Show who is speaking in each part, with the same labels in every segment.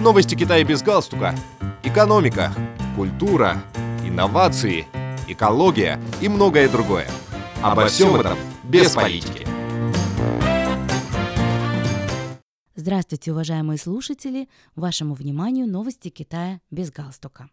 Speaker 1: Новости Китая без галстука. Экономика, культура, инновации, экология и многое другое. Обо всем этом без политики.
Speaker 2: Здравствуйте, уважаемые слушатели! Вашему вниманию новости Китая без галстука.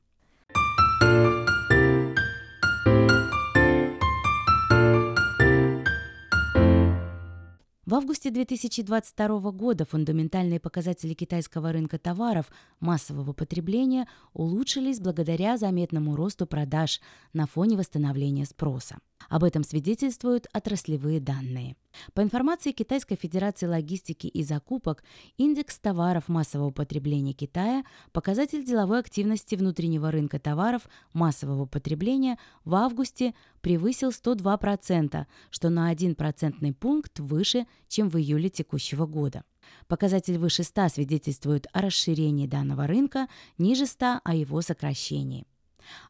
Speaker 2: В августе 2022 года фундаментальные показатели китайского рынка товаров массового потребления улучшились благодаря заметному росту продаж на фоне восстановления спроса. Об этом свидетельствуют отраслевые данные. По информации Китайской Федерации логистики и закупок, индекс товаров массового потребления Китая, показатель деловой активности внутреннего рынка товаров массового потребления в августе превысил 102%, что на 1 процентный пункт выше, чем в июле текущего года. Показатель выше 100 свидетельствует о расширении данного рынка, ниже 100 – о его сокращении.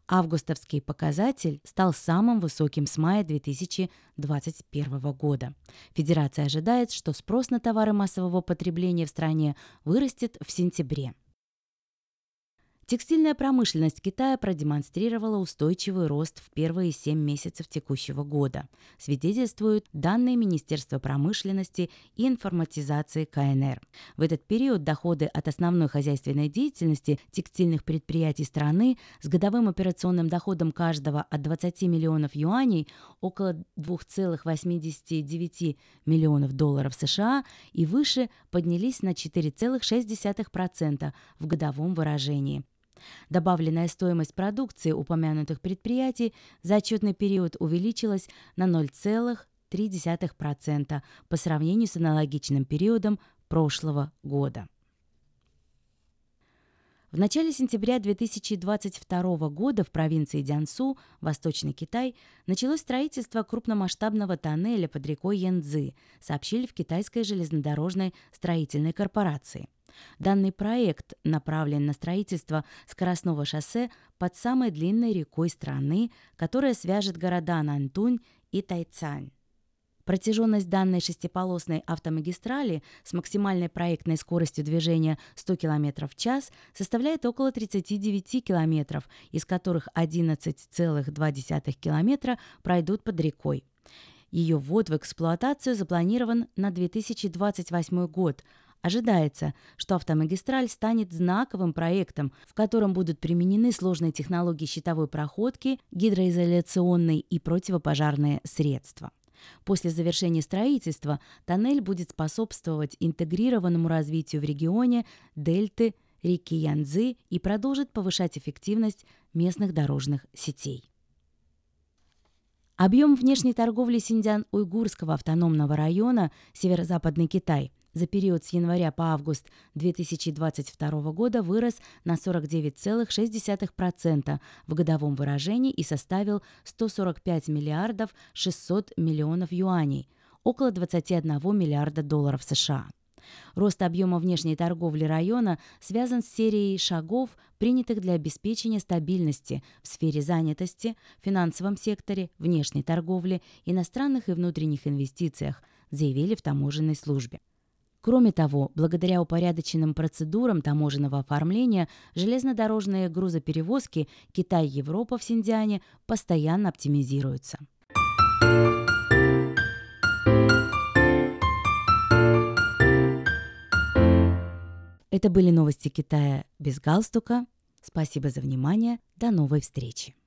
Speaker 2: Августовский показатель стал самым высоким с мая 2021 года. Федерация ожидает, что спрос на товары массового потребления в стране вырастет в сентябре. Текстильная промышленность Китая продемонстрировала устойчивый рост в первые семь месяцев текущего года, свидетельствуют данные Министерства промышленности и информатизации КНР. В этот период доходы от основной хозяйственной деятельности текстильных предприятий страны с годовым операционным доходом каждого от 20 миллионов юаней около 2,89 миллионов долларов США и выше поднялись на 4,6% в годовом выражении. Добавленная стоимость продукции упомянутых предприятий за отчетный период увеличилась на 0,3% по сравнению с аналогичным периодом прошлого года. В начале сентября 2022 года в провинции Дянсу, Восточный Китай, началось строительство крупномасштабного тоннеля под рекой Янцзы, сообщили в Китайской железнодорожной строительной корпорации. Данный проект направлен на строительство скоростного шоссе под самой длинной рекой страны, которая свяжет города Нантунь и Тайцань. Протяженность данной шестиполосной автомагистрали с максимальной проектной скоростью движения 100 км в час составляет около 39 км, из которых 11,2 км пройдут под рекой. Ее ввод в эксплуатацию запланирован на 2028 год, Ожидается, что автомагистраль станет знаковым проектом, в котором будут применены сложные технологии щитовой проходки, гидроизоляционные и противопожарные средства. После завершения строительства тоннель будет способствовать интегрированному развитию в регионе дельты реки Янцзы и продолжит повышать эффективность местных дорожных сетей. Объем внешней торговли Синьцзян-Уйгурского автономного района Северо-Западный Китай за период с января по август 2022 года вырос на 49,6% в годовом выражении и составил 145 миллиардов 600 миллионов юаней, около 21 миллиарда долларов США. Рост объема внешней торговли района связан с серией шагов, принятых для обеспечения стабильности в сфере занятости, финансовом секторе, внешней торговли, иностранных и внутренних инвестициях, заявили в таможенной службе. Кроме того, благодаря упорядоченным процедурам таможенного оформления, железнодорожные грузоперевозки Китай-Европа в Синдиане постоянно оптимизируются. Это были новости Китая без галстука. Спасибо за внимание. До новой встречи.